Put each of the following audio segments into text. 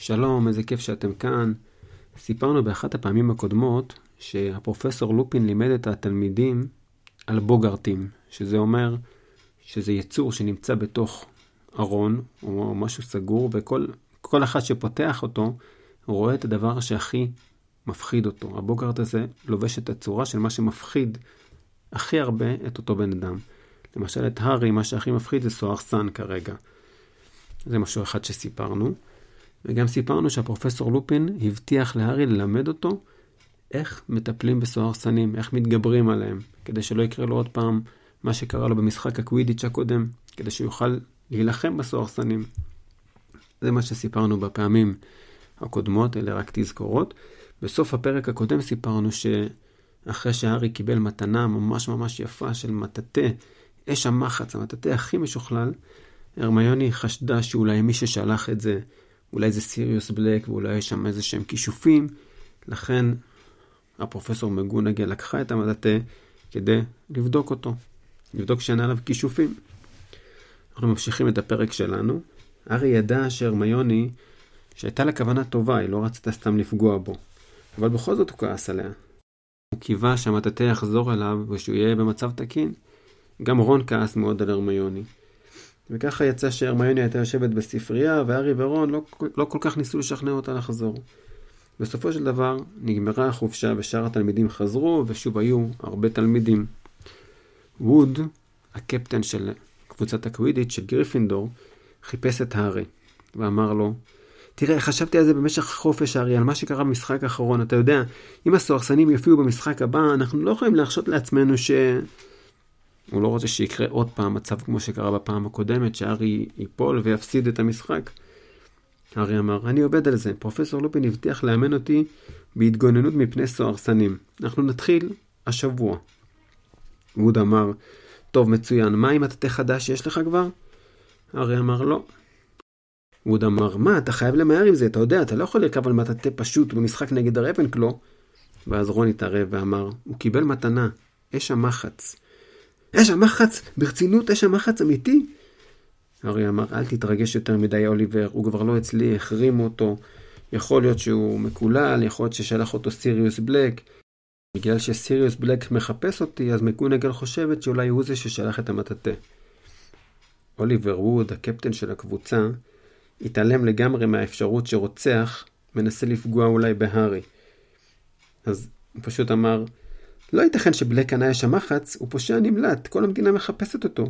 שלום, איזה כיף שאתם כאן. סיפרנו באחת הפעמים הקודמות שהפרופסור לופין לימד את התלמידים על בוגרטים, שזה אומר שזה יצור שנמצא בתוך ארון או משהו סגור, וכל אחד שפותח אותו רואה את הדבר שהכי מפחיד אותו. הבוגרט הזה לובש את הצורה של מה שמפחיד הכי הרבה את אותו בן אדם. למשל את הארי, מה שהכי מפחיד זה סוהר סאן כרגע. זה משהו אחד שסיפרנו. וגם סיפרנו שהפרופסור לופין הבטיח להארי ללמד אותו איך מטפלים בסוהרסנים, איך מתגברים עליהם, כדי שלא יקרה לו עוד פעם מה שקרה לו במשחק הקווידיץ' הקודם, כדי שיוכל להילחם בסוהרסנים. זה מה שסיפרנו בפעמים הקודמות, אלה רק תזכורות. בסוף הפרק הקודם סיפרנו שאחרי שהארי קיבל מתנה ממש ממש יפה של מטאטא, אש המחץ, המטאטא הכי משוכלל, הרמיוני חשדה שאולי מי ששלח את זה, אולי זה סיריוס בלק ואולי יש שם איזה שהם כישופים, לכן הפרופסור מגונגל לקחה את המטאטא כדי לבדוק אותו, לבדוק שאין עליו כישופים. אנחנו ממשיכים את הפרק שלנו. ארי ידע שהרמיוני, שהייתה לה כוונה טובה, היא לא רצתה סתם לפגוע בו, אבל בכל זאת הוא כעס עליה. הוא קיווה שהמטאטא יחזור אליו ושהוא יהיה במצב תקין. גם רון כעס מאוד על הרמיוני. וככה יצא שהרמיוני הייתה יושבת בספרייה, והארי ורון לא, לא כל כך ניסו לשכנע אותה לחזור. בסופו של דבר נגמרה החופשה ושאר התלמידים חזרו, ושוב היו הרבה תלמידים. ווד, הקפטן של קבוצת הקווידיץ' של גריפינדור, חיפש את הארי, ואמר לו, תראה, חשבתי על זה במשך החופש, הארי, על מה שקרה במשחק האחרון. אתה יודע, אם הסוהרסנים יופיעו במשחק הבא, אנחנו לא יכולים להרשות לעצמנו ש... הוא לא רוצה שיקרה עוד פעם מצב כמו שקרה בפעם הקודמת, שארי ייפול ויפסיד את המשחק. הארי אמר, אני עובד על זה. פרופסור לופין הבטיח לאמן אותי בהתגוננות מפני סוהרסנים. אנחנו נתחיל השבוע. ווד אמר, טוב, מצוין, מה עם הטטה חדש שיש לך כבר? הארי אמר, לא. ווד אמר, מה, אתה חייב למהר עם זה, אתה יודע, אתה לא יכול לרכב על מטאטה פשוט במשחק נגד הרפנקלו. ואז רון התערב ואמר, הוא קיבל מתנה, אש המחץ. אש המחץ, ברצינות אש המחץ אמיתי? ארי אמר, אל תתרגש יותר מדי אוליבר, הוא כבר לא אצלי, החרימו אותו. יכול להיות שהוא מקולל, יכול להיות ששלח אותו סיריוס בלק. בגלל שסיריוס בלק מחפש אותי, אז מקונגל חושבת שאולי הוא זה ששלח את המטאטא. אוליבר ווד, הקפטן של הקבוצה, התעלם לגמרי מהאפשרות שרוצח מנסה לפגוע אולי בהארי. אז הוא פשוט אמר, לא ייתכן שבלק קנה יש המחץ, הוא פושע נמלט, כל המדינה מחפשת אותו.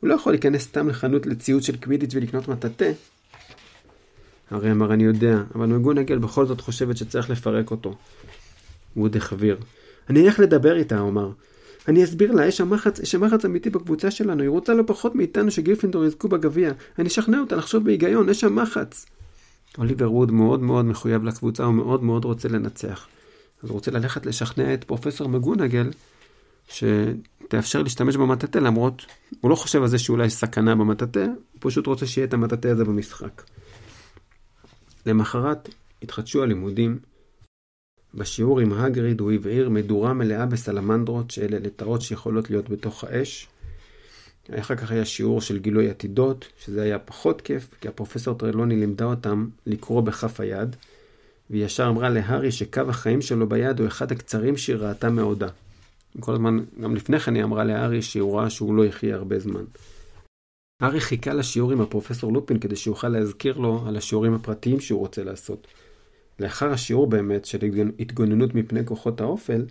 הוא לא יכול להיכנס סתם לחנות לציוד של קווידיץ' ולקנות מטאטא. הרי אמר אני יודע, אבל מגונגל בכל זאת חושבת שצריך לפרק אותו. ווד החביר. אני אלך לדבר איתה, הוא אמר. אני אסביר לה, יש המחץ, יש המחץ אמיתי בקבוצה שלנו, היא רוצה לא פחות מאיתנו שגילפינדור יזכו בגביע. אני אשכנע אותה לחשוב בהיגיון, יש המחץ. אוליבר ווד מאוד מאוד מחויב לקבוצה, הוא מאוד מאוד רוצה לנצח. אז הוא רוצה ללכת לשכנע את פרופסור מגונגל, שתאפשר להשתמש במטאטא, למרות, הוא לא חושב על זה שאולי יש סכנה במטאטא, הוא פשוט רוצה שיהיה את המטאטא הזה במשחק. למחרת התחדשו הלימודים. בשיעור עם הגריד הוא הבעיר מדורה מלאה בסלמנדרות, שאלה לטאות שיכולות להיות בתוך האש. אחר כך היה שיעור של גילוי עתידות, שזה היה פחות כיף, כי הפרופסור טרלוני לימדה אותם לקרוא בכף היד. והיא ישר אמרה להארי שקו החיים שלו ביד הוא אחד הקצרים שהיא ראתה מעודה. כל הזמן, גם לפני כן היא אמרה להארי שהיא רואה שהוא לא יחיה הרבה זמן. הארי חיכה לשיעור עם הפרופסור לופין כדי שיוכל להזכיר לו על השיעורים הפרטיים שהוא רוצה לעשות. לאחר השיעור באמת של התגוננות מפני כוחות האופל,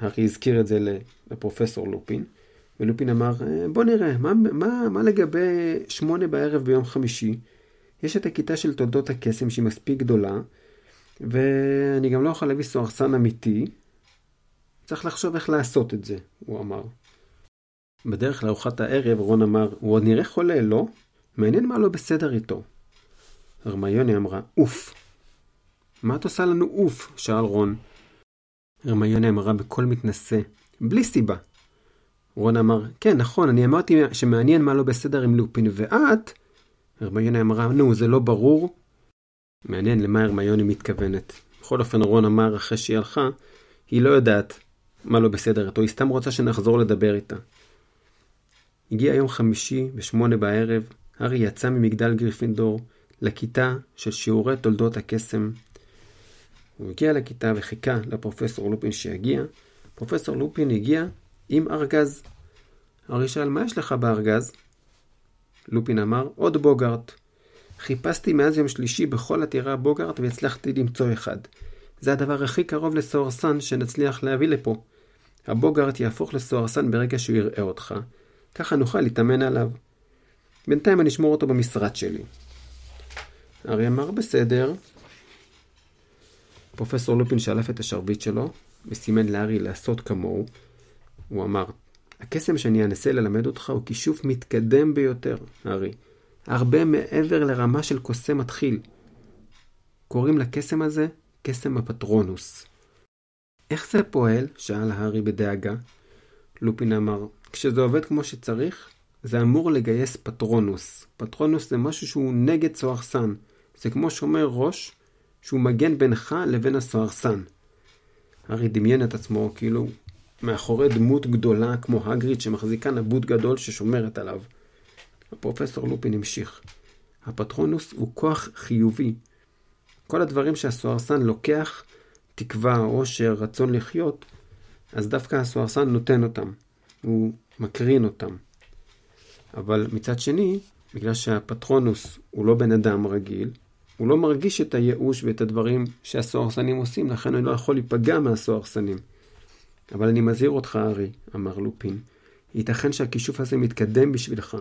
הארי הזכיר את זה לפרופסור לופין, ולופין אמר, אה, בוא נראה, מה, מה, מה לגבי שמונה בערב ביום חמישי? יש את הכיתה של תולדות הקסם שהיא מספיק גדולה, ואני גם לא יכול להביא סוהרסן אמיתי. צריך לחשוב איך לעשות את זה, הוא אמר. בדרך לארוחת הערב רון אמר, הוא עוד נראה חולה, לא? מעניין מה לא בסדר איתו. הרמיוני אמרה, אוף. מה את עושה לנו אוף? שאל רון. הרמיוני אמרה בקול מתנשא, בלי סיבה. רון אמר, כן, נכון, אני אמרתי שמעניין מה לא בסדר עם לופין, ואת... הרמיוני אמרה, נו, זה לא ברור? מעניין למה הרמיוני מתכוונת. בכל אופן רון אמר אחרי שהיא הלכה, היא לא יודעת מה לא בסדר איתו, היא סתם רוצה שנחזור לדבר איתה. הגיע יום חמישי בשמונה בערב, הארי יצא ממגדל גריפינדור לכיתה של שיעורי תולדות הקסם. הוא הגיע לכיתה וחיכה לפרופסור לופין שיגיע. פרופסור לופין הגיע עם ארגז. הרי שאל, מה יש לך בארגז? לופין אמר, עוד בוגארט. חיפשתי מאז יום שלישי בכל עתירה בוגארט והצלחתי למצוא אחד. זה הדבר הכי קרוב לסוהרסן שנצליח להביא לפה. הבוגארט יהפוך לסוהרסן ברגע שהוא יראה אותך. ככה נוכל להתאמן עליו. בינתיים אני אשמור אותו במשרד שלי. ארי אמר, בסדר. פרופסור לופין שלף את השרביט שלו וסימן לארי לעשות כמוהו. הוא אמר, הקסם שאני אנסה ללמד אותך הוא כישוף מתקדם ביותר, הארי. הרבה מעבר לרמה של קוסם מתחיל. קוראים לקסם הזה קסם הפטרונוס. איך זה פועל? שאל הארי בדאגה. לופין אמר, כשזה עובד כמו שצריך, זה אמור לגייס פטרונוס. פטרונוס זה משהו שהוא נגד סוהרסן. זה כמו שומר ראש שהוא מגן בינך לבין הסוהרסן. הארי דמיין את עצמו כאילו מאחורי דמות גדולה כמו הגריד שמחזיקה נבוט גדול ששומרת עליו. הפרופסור לופין המשיך. הפטרונוס הוא כוח חיובי. כל הדברים שהסוהרסן לוקח, תקווה, עושר, רצון לחיות, אז דווקא הסוהרסן נותן אותם. הוא מקרין אותם. אבל מצד שני, בגלל שהפטרונוס הוא לא בן אדם רגיל, הוא לא מרגיש את הייאוש ואת הדברים שהסוהרסנים עושים, לכן הוא לא יכול להיפגע מהסוהרסנים. אבל אני מזהיר אותך, ארי, אמר לופין, ייתכן שהכישוף הזה מתקדם בשבילך.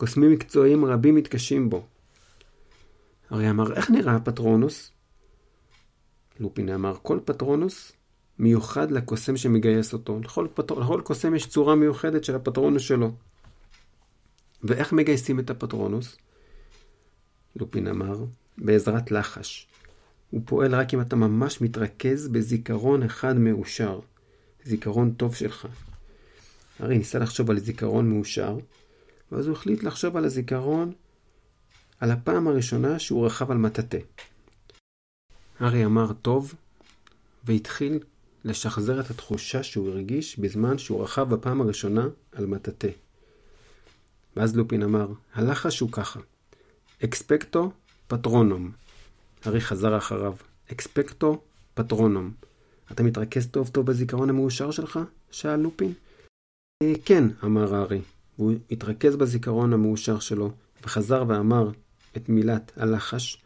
קוסמים מקצועיים רבים מתקשים בו. הארי אמר, איך נראה הפטרונוס? לופין אמר, כל פטרונוס מיוחד לקוסם שמגייס אותו. לכל, פטר... לכל קוסם יש צורה מיוחדת של הפטרונוס שלו. ואיך מגייסים את הפטרונוס? לופין אמר, בעזרת לחש. הוא פועל רק אם אתה ממש מתרכז בזיכרון אחד מאושר. זיכרון טוב שלך. הרי ניסה לחשוב על זיכרון מאושר, ואז הוא החליט לחשוב על הזיכרון על הפעם הראשונה שהוא רכב על מטאטא. ארי אמר טוב, והתחיל לשחזר את התחושה שהוא הרגיש בזמן שהוא רכב בפעם הראשונה על מטאטא. ואז לופין אמר, הלחש הוא ככה, אקספקטו פטרונום. ארי חזר אחריו, אקספקטו פטרונום. אתה מתרכז טוב טוב בזיכרון המאושר שלך? שאל לופין. אה, כן, אמר הארי. והוא התרכז בזיכרון המאושר שלו, וחזר ואמר את מילת הלחש,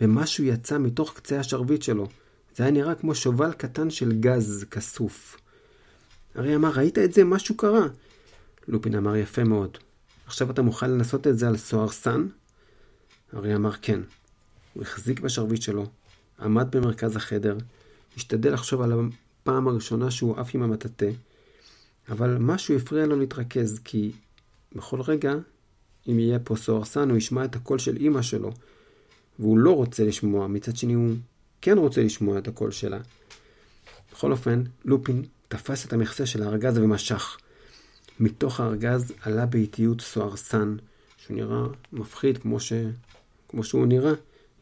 ומשהו יצא מתוך קצה השרביט שלו. זה היה נראה כמו שובל קטן של גז כסוף. הארי אמר, ראית את זה? משהו קרה. לופין אמר, יפה מאוד. עכשיו אתה מוכן לנסות את זה על סוהרסן? הארי אמר, כן. הוא החזיק בשרביט שלו, עמד במרכז החדר, השתדל לחשוב על הפעם הראשונה שהוא עף עם המטאטא, אבל משהו הפריע לו להתרכז, כי בכל רגע, אם יהיה פה סוהרסן, הוא ישמע את הקול של אימא שלו, והוא לא רוצה לשמוע, מצד שני הוא כן רוצה לשמוע את הקול שלה. בכל אופן, לופין תפס את המכסה של הארגז ומשך. מתוך הארגז עלה באיטיות סוהרסן, שהוא נראה מפחיד כמו, ש... כמו שהוא נראה,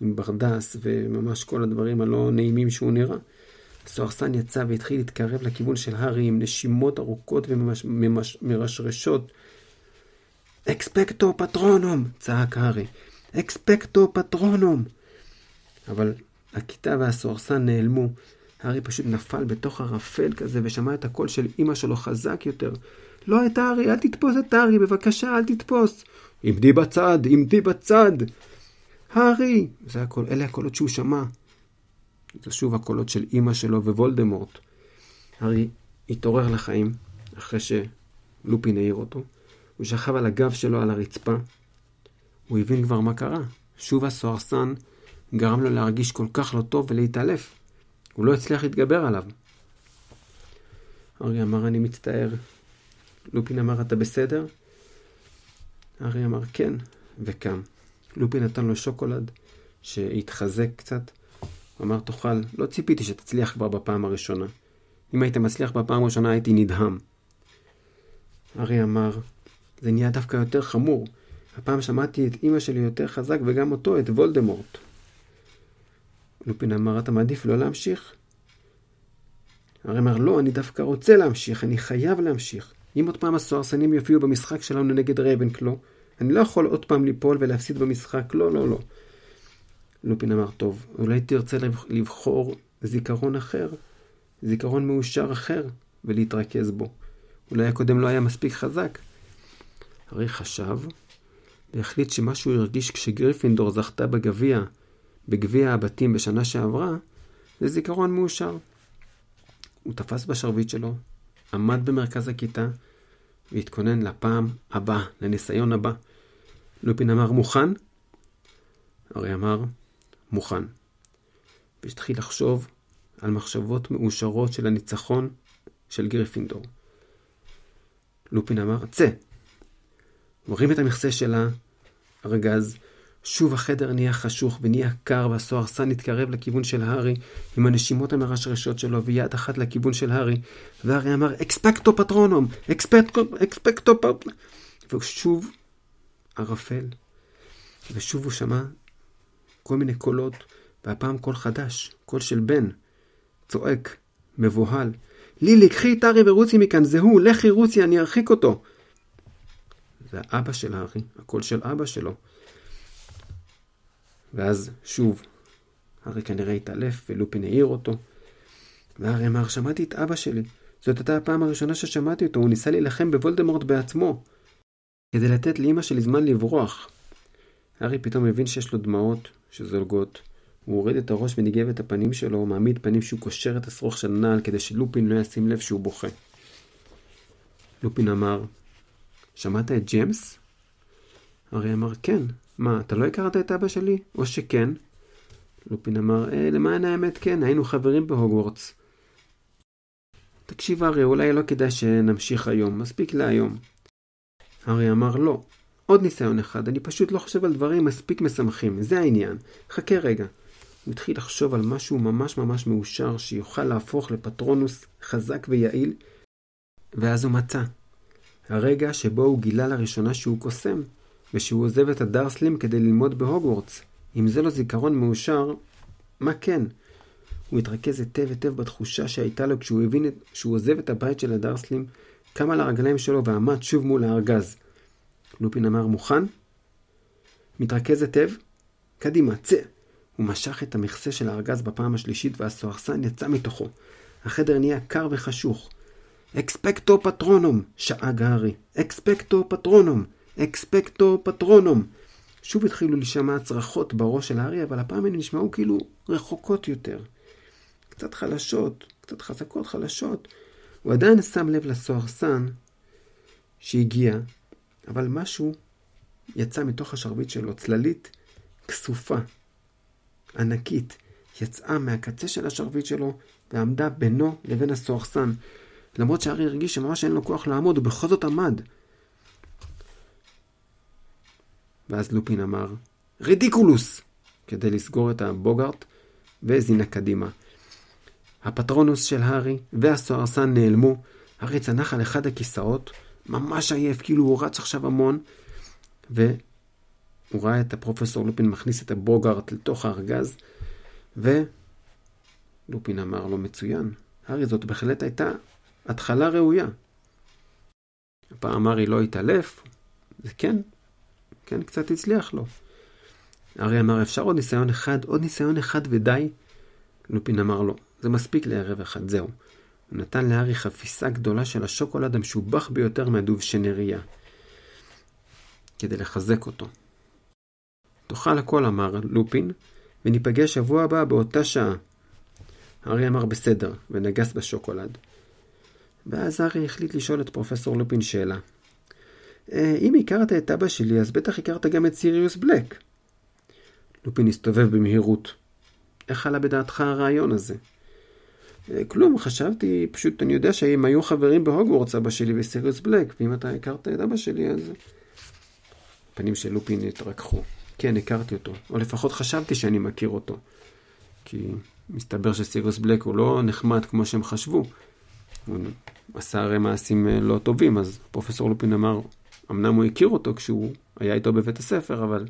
עם ברדס וממש כל הדברים הלא נעימים שהוא נראה. סוהרסן יצא והתחיל להתקרב לכיוון של הארי עם נשימות ארוכות ומרשרשות. אקספקטו פטרונום! צעק הארי. אקספקטו פטרונום! אבל הכיתה והסוהרסן נעלמו. הארי פשוט נפל בתוך ערפל כזה ושמע את הקול של אמא שלו חזק יותר. לא את הארי, אל תתפוס את הארי, בבקשה, אל תתפוס. עמדי בצד, עמדי בצד. הארי! זה הקול, אלה הקולות שהוא שמע. זה שוב הקולות של אימא שלו ווולדמורט. הארי התעורר לחיים, אחרי שלופין העיר אותו. הוא שכב על הגב שלו על הרצפה. הוא הבין כבר מה קרה. שוב הסוהרסן גרם לו להרגיש כל כך לא טוב ולהתעלף. הוא לא הצליח להתגבר עליו. ארי אמר, אני מצטער. לופין אמר, אתה בסדר? ארי אמר, כן, וקם. לופין נתן לו שוקולד, שהתחזק קצת. הוא אמר, תאכל, לא ציפיתי שתצליח כבר בפעם הראשונה. אם היית מצליח בפעם הראשונה הייתי נדהם. ארי אמר, זה נהיה דווקא יותר חמור. הפעם שמעתי את אימא שלי יותר חזק וגם אותו, את וולדמורט. לופין אמר, אתה מעדיף לא להמשיך? הרי אמר, לא, אני דווקא רוצה להמשיך, אני חייב להמשיך. אם עוד פעם הסוהרסנים יופיעו במשחק שלנו נגד רייבנקלו, אני לא יכול עוד פעם ליפול ולהפסיד במשחק, לא, לא, לא. לופין אמר, טוב, אולי תרצה לבחור זיכרון אחר, זיכרון מאושר אחר, ולהתרכז בו. אולי הקודם לא היה מספיק חזק. הרי חשב, והחליט שמה שהוא הרגיש כשגריפינדור זכתה בגביע, בגביע הבתים בשנה שעברה, זה זיכרון מאושר. הוא תפס בשרביט שלו, עמד במרכז הכיתה, והתכונן לפעם הבאה, לניסיון הבא. לופין אמר, מוכן? הרי אמר, מוכן. והתחיל לחשוב על מחשבות מאושרות של הניצחון של גריפינדור. לופין אמר, צא. מורים את המכסה של הארגז, שוב החדר נהיה חשוך ונהיה קר והסוהרסן התקרב לכיוון של הארי עם הנשימות המרשרשות שלו ויד אחת לכיוון של הארי והארי אמר Expecto Patronum Expecto Expecto Pat... ושוב ערפל. ושוב הוא שמע כל מיני קולות והפעם קול חדש קול של בן צועק מבוהל לילי קחי את הארי ורוצי מכאן זה הוא לכי רוצי אני ארחיק אותו זה האבא של הארי הקול של אבא שלו ואז שוב, הארי כנראה התעלף ולופין העיר אותו. והארי אמר, שמעתי את אבא שלי. זאת הייתה הפעם הראשונה ששמעתי אותו, הוא ניסה להילחם בוולדמורט בעצמו. כדי לתת לאמא שלי זמן לברוח. הארי פתאום הבין שיש לו דמעות שזולגות. הוא הוריד את הראש וניגב את הפנים שלו, ומעמיד פנים שהוא קושר את השרוך של הנעל כדי שלופין לא ישים לב שהוא בוכה. לופין אמר, שמעת את ג'יימס? הארי אמר, כן, מה, אתה לא הכרת את אבא שלי? או שכן? לופין אמר, אה, למען האמת כן, היינו חברים בהוגוורטס. תקשיב ארי, אולי לא כדאי שנמשיך היום, מספיק להיום. ארי אמר, לא, עוד ניסיון אחד, אני פשוט לא חושב על דברים מספיק משמחים, זה העניין. חכה רגע. הוא התחיל לחשוב על משהו ממש ממש מאושר שיוכל להפוך לפטרונוס חזק ויעיל, ואז הוא מצא. הרגע שבו הוא גילה לראשונה שהוא קוסם. ושהוא עוזב את הדרסלים כדי ללמוד בהוגוורטס. אם זה לא זיכרון מאושר, מה כן? הוא התרכז היטב היטב בתחושה שהייתה לו כשהוא הבין שהוא עוזב את הבית של הדרסלים, קם על הרגליים שלו ועמד שוב מול הארגז. לופין אמר, מוכן? מתרכז היטב? קדימה, צא! הוא משך את המכסה של הארגז בפעם השלישית והסוהרסן יצא מתוכו. החדר נהיה קר וחשוך. אקספקטו פטרונום! שאג הארי. אקספקטו פטרונום! אקספקטו פטרונום. שוב התחילו להישמע צרחות בראש של הארי, אבל הפעם הן נשמעו כאילו רחוקות יותר. קצת חלשות, קצת חזקות, חלשות. הוא עדיין שם לב לסוהרסן שהגיע, אבל משהו יצא מתוך השרביט שלו, צללית כסופה, ענקית, יצאה מהקצה של השרביט שלו ועמדה בינו לבין הסוהרסן. למרות שהארי הרגיש שממש אין לו כוח לעמוד, הוא בכל זאת עמד. ואז לופין אמר, רידיקולוס! כדי לסגור את הבוגארט, והזינה קדימה. הפטרונוס של הארי והסוהרסן נעלמו, הארי צנח על אחד הכיסאות, ממש עייף, כאילו הוא רץ עכשיו המון, והוא ראה את הפרופסור לופין מכניס את הבוגארט לתוך הארגז, ולופין אמר לו, מצוין, הארי, זאת בהחלט הייתה התחלה ראויה. הפעם הארי לא התעלף, זה כן, כן, קצת הצליח לו. ארי אמר, אפשר עוד ניסיון אחד, עוד ניסיון אחד ודי? לופין אמר לו, זה מספיק לערב אחד, זהו. הוא נתן לארי חפיסה גדולה של השוקולד המשובח ביותר מהדובשנריה, כדי לחזק אותו. תאכל הכל, אמר לופין, וניפגש שבוע הבא באותה שעה. ארי אמר בסדר, ונגס בשוקולד. ואז ארי החליט לשאול את פרופסור לופין שאלה. אה, אם הכרת את אבא שלי, אז בטח הכרת גם את סיריוס בלק. לופין הסתובב במהירות. איך עלה בדעתך הרעיון הזה? אה, כלום, חשבתי, פשוט אני יודע שהם היו חברים בהוגוורטס, אבא שלי וסיריוס בלק, ואם אתה הכרת את אבא שלי, אז... הפנים של לופין התרככו. כן, הכרתי אותו, או לפחות חשבתי שאני מכיר אותו. כי מסתבר שסיריוס בלק הוא לא נחמד כמו שהם חשבו. הוא עשה הרי מעשים אה, לא טובים, אז פרופסור לופין אמר, אמנם הוא הכיר אותו כשהוא היה איתו בבית הספר, אבל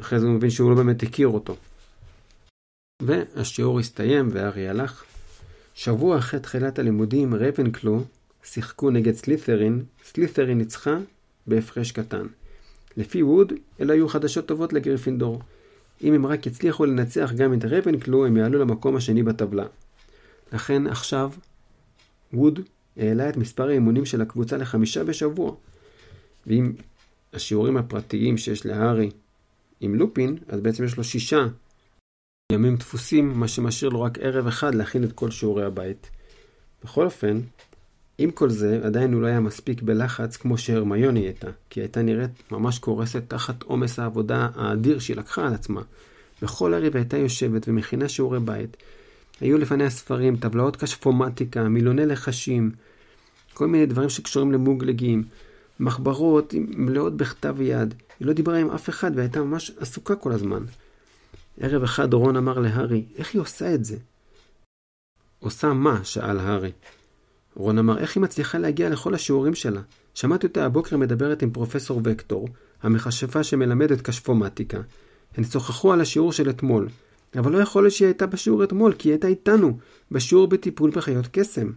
אחרי זה הוא מבין שהוא לא באמת הכיר אותו. והשיעור הסתיים והארי הלך. שבוע אחרי תחילת הלימודים, רייבנקלו שיחקו נגד סלית'רין, סלית'רין ניצחה בהפרש קטן. לפי ווד, אלה היו חדשות טובות לגריפינדור. אם הם רק יצליחו לנצח גם את רבנקלו, הם יעלו למקום השני בטבלה. לכן עכשיו, ווד העלה את מספר האימונים של הקבוצה לחמישה בשבוע. ואם השיעורים הפרטיים שיש להארי עם לופין, אז בעצם יש לו שישה ימים דפוסים, מה שמשאיר לו רק ערב אחד להכין את כל שיעורי הבית. בכל אופן, עם כל זה, עדיין הוא לא היה מספיק בלחץ כמו שהרמיוני הייתה, כי הייתה נראית ממש קורסת תחת עומס העבודה האדיר שהיא לקחה על עצמה. בכל ערב הייתה יושבת ומכינה שיעורי בית. היו לפניה ספרים, טבלאות כשפומטיקה, מילוני לחשים, כל מיני דברים שקשורים למוגלגים, מחברות מלאות בכתב יד. היא לא דיברה עם אף אחד והייתה ממש עסוקה כל הזמן. ערב אחד רון אמר להארי, איך היא עושה את זה? עושה מה? שאל הארי. רון אמר, איך היא מצליחה להגיע לכל השיעורים שלה? שמעתי אותה הבוקר מדברת עם פרופסור וקטור, המכשפה שמלמדת כשפומטיקה. הן שוחחו על השיעור של אתמול, אבל לא יכול להיות שהיא הייתה בשיעור אתמול, כי היא הייתה איתנו, בשיעור בטיפול בחיות קסם.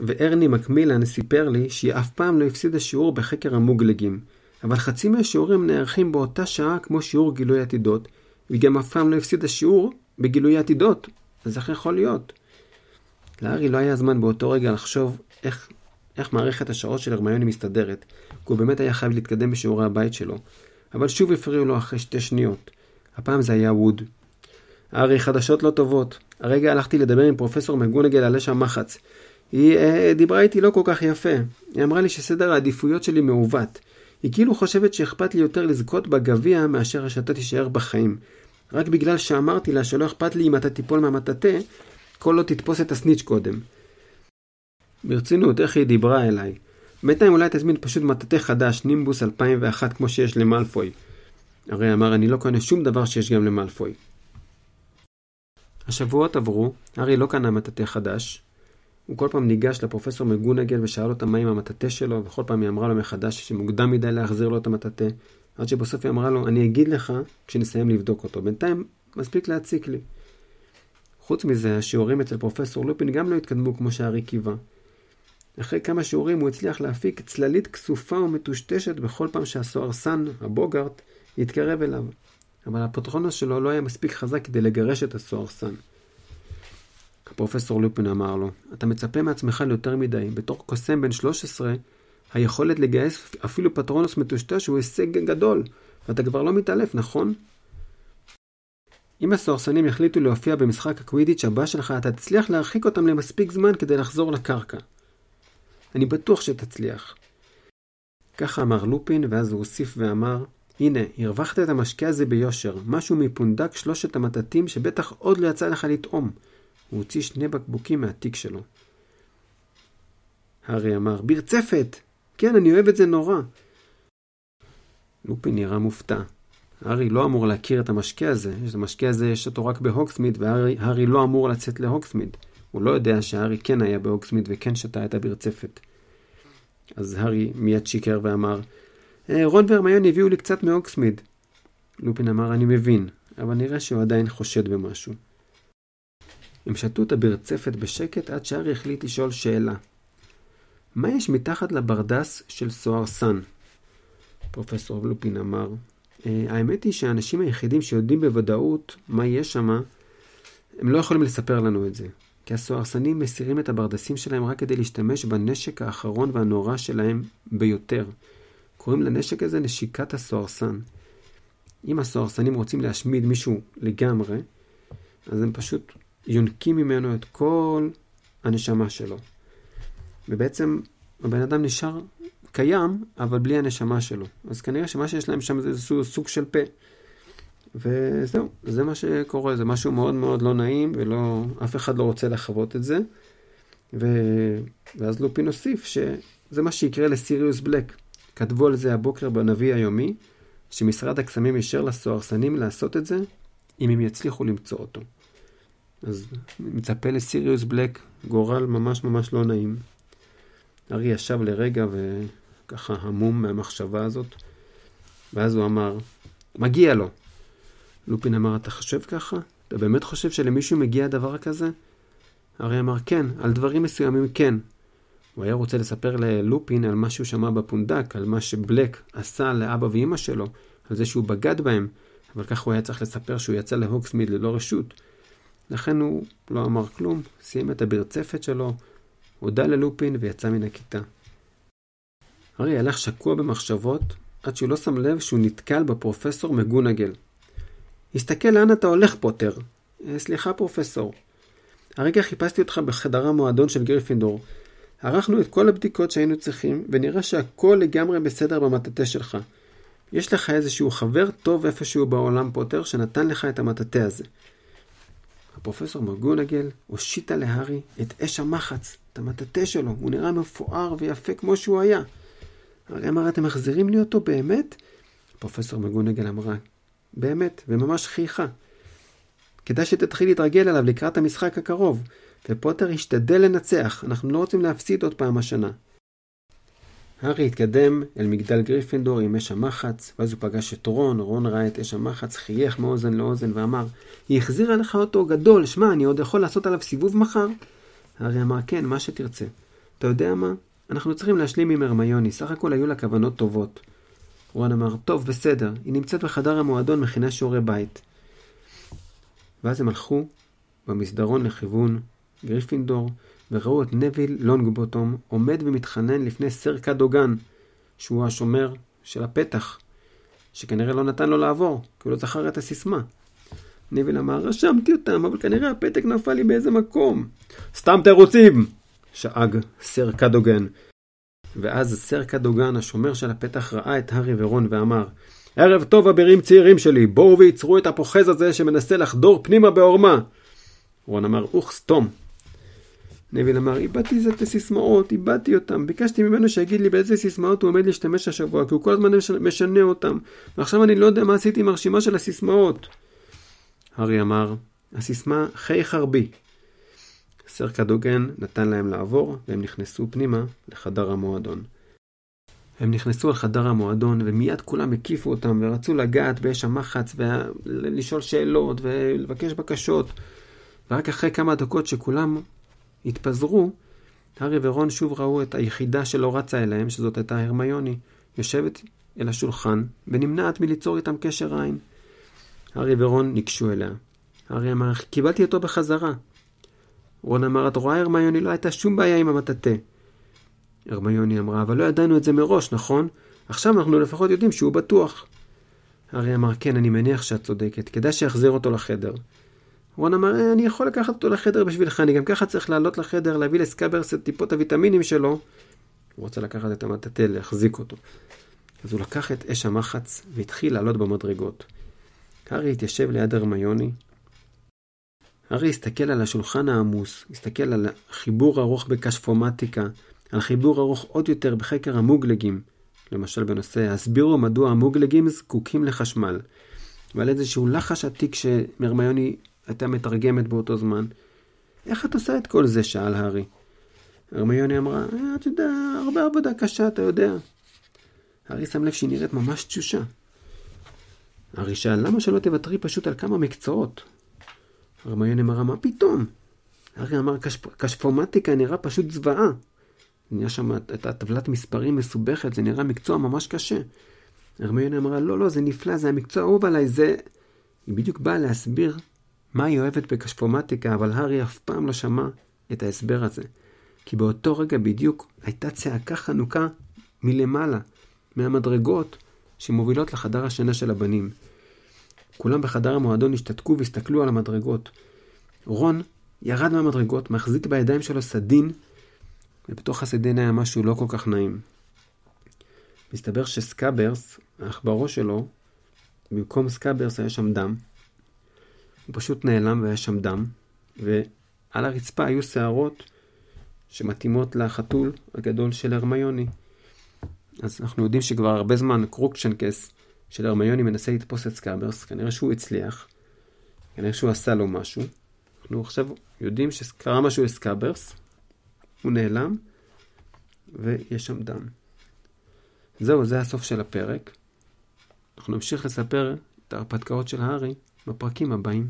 וארני מקמילן סיפר לי שהיא אף פעם לא הפסידה שיעור בחקר המוגלגים, אבל חצי מהשיעורים נערכים באותה שעה כמו שיעור גילוי עתידות, והיא גם אף פעם לא הפסידה שיעור בגילוי עתידות, אז איך יכול להיות? לארי לא היה זמן באותו רגע לחשוב איך, איך מערכת השעות של הרמיוני מסתדרת, כי הוא באמת היה חייב להתקדם בשיעורי הבית שלו. אבל שוב הפריעו לו אחרי שתי שניות. הפעם זה היה ווד. ארי, חדשות לא טובות. הרגע הלכתי לדבר עם פרופסור מגונגל על אש המחץ. היא אה, דיברה איתי לא כל כך יפה. היא אמרה לי שסדר העדיפויות שלי מעוות. היא כאילו חושבת שאכפת לי יותר לזכות בגביע מאשר שאתה תישאר בחיים. רק בגלל שאמרתי לה שלא אכפת לי אם אתה תיפול מהמטאטה, כל לא תתפוס את הסניץ' קודם. ברצינות, איך היא דיברה אליי? בינתיים אולי תזמין פשוט מטאטה חדש, נימבוס 2001 כמו שיש למלפוי. הרי אמר אני לא קונה שום דבר שיש גם למלפוי. השבועות עברו, הארי לא קנה מטאטה חדש. הוא כל פעם ניגש לפרופסור מגונגל ושאל אותה מה עם המטאטה שלו, וכל פעם היא אמרה לו מחדש שמוקדם מדי להחזיר לו את המטאטה. עד שבסוף היא אמרה לו, אני אגיד לך כשנסיים לבדוק אותו. בינתיים מספיק להציק לי. חוץ מזה, השיעורים אצל פרופסור לופין גם לא התקדמו כמו שהארי קיווה. אחרי כמה שיעורים הוא הצליח להפיק צללית כסופה ומטושטשת בכל פעם שהסוהרסן, הבוגארט, התקרב אליו. אבל הפטרונוס שלו לא היה מספיק חזק כדי לגרש את הסוהרסן. הפרופסור לופין אמר לו, אתה מצפה מעצמך ליותר מדי. בתור קוסם בן 13, היכולת לגייס אפילו פטרונוס מטושטש הוא הישג גדול, ואתה כבר לא מתעלף, נכון? אם הסוהרסנים יחליטו להופיע במשחק הקווידיץ' הבא שלך, אתה תצליח להרחיק אותם למספיק זמן כדי לחזור לקרקע. אני בטוח שתצליח. ככה אמר לופין, ואז הוא הוסיף ואמר, הנה, הרווחת את המשקה הזה ביושר, משהו מפונדק שלושת המטטים שבטח עוד לא יצא לך לטעום. הוא הוציא שני בקבוקים מהתיק שלו. הארי אמר, ברצפת! כן, אני אוהב את זה נורא. לופין נראה מופתע. הארי לא אמור להכיר את המשקה הזה. את המשקה הזה יש אותו רק בהוקסמיד, והארי לא אמור לצאת להוקסמיד. הוא לא יודע שהארי כן היה בהוקסמיד וכן שתה את הבירצפת. אז הארי מיד שיקר ואמר, אה, רון והרמיון הביאו לי קצת מהוקסמיד. לופין אמר, אני מבין, אבל נראה שהוא עדיין חושד במשהו. הם שתו את הברצפת בשקט עד שהארי החליט לשאול שאלה. מה יש מתחת לברדס של סוהרסן? פרופסור לופין אמר, אה, האמת היא שהאנשים היחידים שיודעים בוודאות מה יש שם, הם לא יכולים לספר לנו את זה. כי הסוהרסנים מסירים את הברדסים שלהם רק כדי להשתמש בנשק האחרון והנורא שלהם ביותר. קוראים לנשק הזה נשיקת הסוהרסן. אם הסוהרסנים רוצים להשמיד מישהו לגמרי, אז הם פשוט יונקים ממנו את כל הנשמה שלו. ובעצם הבן אדם נשאר קיים, אבל בלי הנשמה שלו. אז כנראה שמה שיש להם שם זה איזשהו סוג של פה. וזהו, זה מה שקורה, זה משהו מאוד מאוד לא נעים, ולא, אף אחד לא רוצה לחוות את זה. ו... ואז לופין הוסיף שזה מה שיקרה לסיריוס בלק. כתבו על זה הבוקר בנביא היומי, שמשרד הקסמים אישר לסוהרסנים לעשות את זה, אם הם יצליחו למצוא אותו. אז מצפה לסיריוס בלק גורל ממש ממש לא נעים. ארי ישב לרגע וככה המום מהמחשבה הזאת, ואז הוא אמר, מגיע לו. לופין אמר, אתה חושב ככה? אתה באמת חושב שלמישהו מגיע דבר כזה? ארי אמר, כן, על דברים מסוימים כן. הוא היה רוצה לספר ללופין על מה שהוא שמע בפונדק, על מה שבלק עשה לאבא ואימא שלו, על זה שהוא בגד בהם, אבל כך הוא היה צריך לספר שהוא יצא להוקסמיד ללא רשות. לכן הוא לא אמר כלום, סיים את הברצפת שלו, הודה ללופין ויצא מן הכיתה. ארי הלך שקוע במחשבות, עד שהוא לא שם לב שהוא נתקל בפרופסור מגונגל. הסתכל לאן אתה הולך, פוטר. אה, סליחה, פרופסור. הרגע חיפשתי אותך בחדר המועדון של גריפינדור. ערכנו את כל הבדיקות שהיינו צריכים, ונראה שהכל לגמרי בסדר במטאטה שלך. יש לך איזשהו חבר טוב איפשהו בעולם, פוטר, שנתן לך את המטאטה הזה. הפרופסור מגונגל הושיטה להארי את אש המחץ, את המטאטה שלו. הוא נראה מפואר ויפה כמו שהוא היה. הרי אמר, אתם מחזירים לי אותו באמת? פרופסור מגונגל אמרה, באמת, וממש חייכה. כדאי שתתחיל להתרגל אליו לקראת המשחק הקרוב, ופוטר ישתדל לנצח, אנחנו לא רוצים להפסיד עוד פעם השנה. הארי התקדם אל מגדל גריפינדור עם אש המחץ, ואז הוא פגש את רון, רון ראה את אש המחץ, חייך מאוזן לאוזן ואמר, היא החזירה לך אותו גדול, שמע, אני עוד יכול לעשות עליו סיבוב מחר? הארי אמר, כן, מה שתרצה. אתה יודע מה? אנחנו צריכים להשלים עם הרמיוני, סך הכל היו לה כוונות טובות. רון אמר, טוב, בסדר, היא נמצאת בחדר המועדון, מכינה שיעורי בית. ואז הם הלכו במסדרון לכיוון גריפינדור, וראו את נביל לונגבוטום עומד ומתחנן לפני סר קדוגן, שהוא השומר של הפתח, שכנראה לא נתן לו לעבור, כי הוא לא זכר את הסיסמה. נביל אמר, רשמתי אותם, אבל כנראה הפתק נפל לי באיזה מקום. סתם תירוצים! שאג סר קדוגן. ואז סר קדוגן, השומר של הפתח, ראה את הארי ורון ואמר, ערב טוב אבירים צעירים שלי, בואו ויצרו את הפוחז הזה שמנסה לחדור פנימה בעורמה. רון אמר, אוך, סתום. נביל אמר, איבדתי את הסיסמאות, איבדתי אותם. ביקשתי ממנו שיגיד לי באיזה סיסמאות הוא עומד להשתמש השבוע, כי הוא כל הזמן משנה אותם. ועכשיו אני לא יודע מה עשיתי עם הרשימה של הסיסמאות. הארי אמר, הסיסמה חי חרבי. סר קדוגן נתן להם לעבור, והם נכנסו פנימה לחדר המועדון. הם נכנסו לחדר המועדון, ומיד כולם הקיפו אותם, ורצו לגעת באש המחץ, ולשאול שאלות, ולבקש בקשות. ורק אחרי כמה דקות שכולם התפזרו, הארי ורון שוב ראו את היחידה שלא רצה אליהם, שזאת הייתה הרמיוני, יושבת אל השולחן, ונמנעת מליצור איתם קשר עין. הארי ורון ניגשו אליה. הארי אמר, קיבלתי אותו בחזרה. רון אמר, את רואה הרמיוני, לא הייתה שום בעיה עם המטאטה. הרמיוני אמרה, אבל לא ידענו את זה מראש, נכון? עכשיו אנחנו לפחות יודעים שהוא בטוח. הארי אמר, כן, אני מניח שאת צודקת, כדאי שיחזיר אותו לחדר. רון אמר, אה, אני יכול לקחת אותו לחדר בשבילך, אני גם ככה צריך לעלות לחדר, להביא לסקאברס את טיפות הוויטמינים שלו. הוא רוצה לקחת את המטאטה, להחזיק אותו. אז הוא לקח את אש המחץ והתחיל לעלות במדרגות. הארי התיישב ליד הרמיוני. הארי הסתכל על השולחן העמוס, הסתכל על חיבור ארוך בקשפומטיקה, על חיבור ארוך עוד יותר בחקר המוגלגים, למשל בנושא הסבירו מדוע המוגלגים זקוקים לחשמל, ועל איזשהו לחש עתיק שמרמיוני הייתה מתרגמת באותו זמן. איך את עושה את כל זה? שאל הארי. הרמיוני אמרה, אה, את יודע, הרבה עבודה קשה, אתה יודע. הארי שם לב שהיא נראית ממש תשושה. הארי שאל, למה שלא תוותרי פשוט על כמה מקצועות? הרמיוני אמרה, מה פתאום? הארי אמר, קשפומטיקה נראה פשוט זוועה. נראה שם את הטבלת מספרים מסובכת, זה נראה מקצוע ממש קשה. הרמיוני אמרה, לא, לא, זה נפלא, זה המקצוע האהוב עליי, זה... היא בדיוק באה להסביר מה היא אוהבת בקשפומטיקה, אבל הארי אף פעם לא שמע את ההסבר הזה. כי באותו רגע בדיוק הייתה צעקה חנוכה מלמעלה, מהמדרגות שמובילות לחדר השינה של הבנים. כולם בחדר המועדון השתתקו והסתכלו על המדרגות. רון ירד מהמדרגות, מחזיק בידיים שלו סדין, ובתוך הסדין היה משהו לא כל כך נעים. מסתבר שסקאברס, העכברוש שלו, במקום סקאברס היה שם דם, הוא פשוט נעלם והיה שם דם, ועל הרצפה היו שערות שמתאימות לחתול הגדול של הרמיוני. אז אנחנו יודעים שכבר הרבה זמן קרוקשנקס של הרמיוני מנסה לתפוס את סקאברס, כנראה שהוא הצליח, כנראה שהוא עשה לו משהו. אנחנו עכשיו יודעים שקרה משהו לסקאברס, הוא נעלם, ויש שם דם. זהו, זה הסוף של הפרק. אנחנו נמשיך לספר את ההרפתקאות של הארי me aproxima bem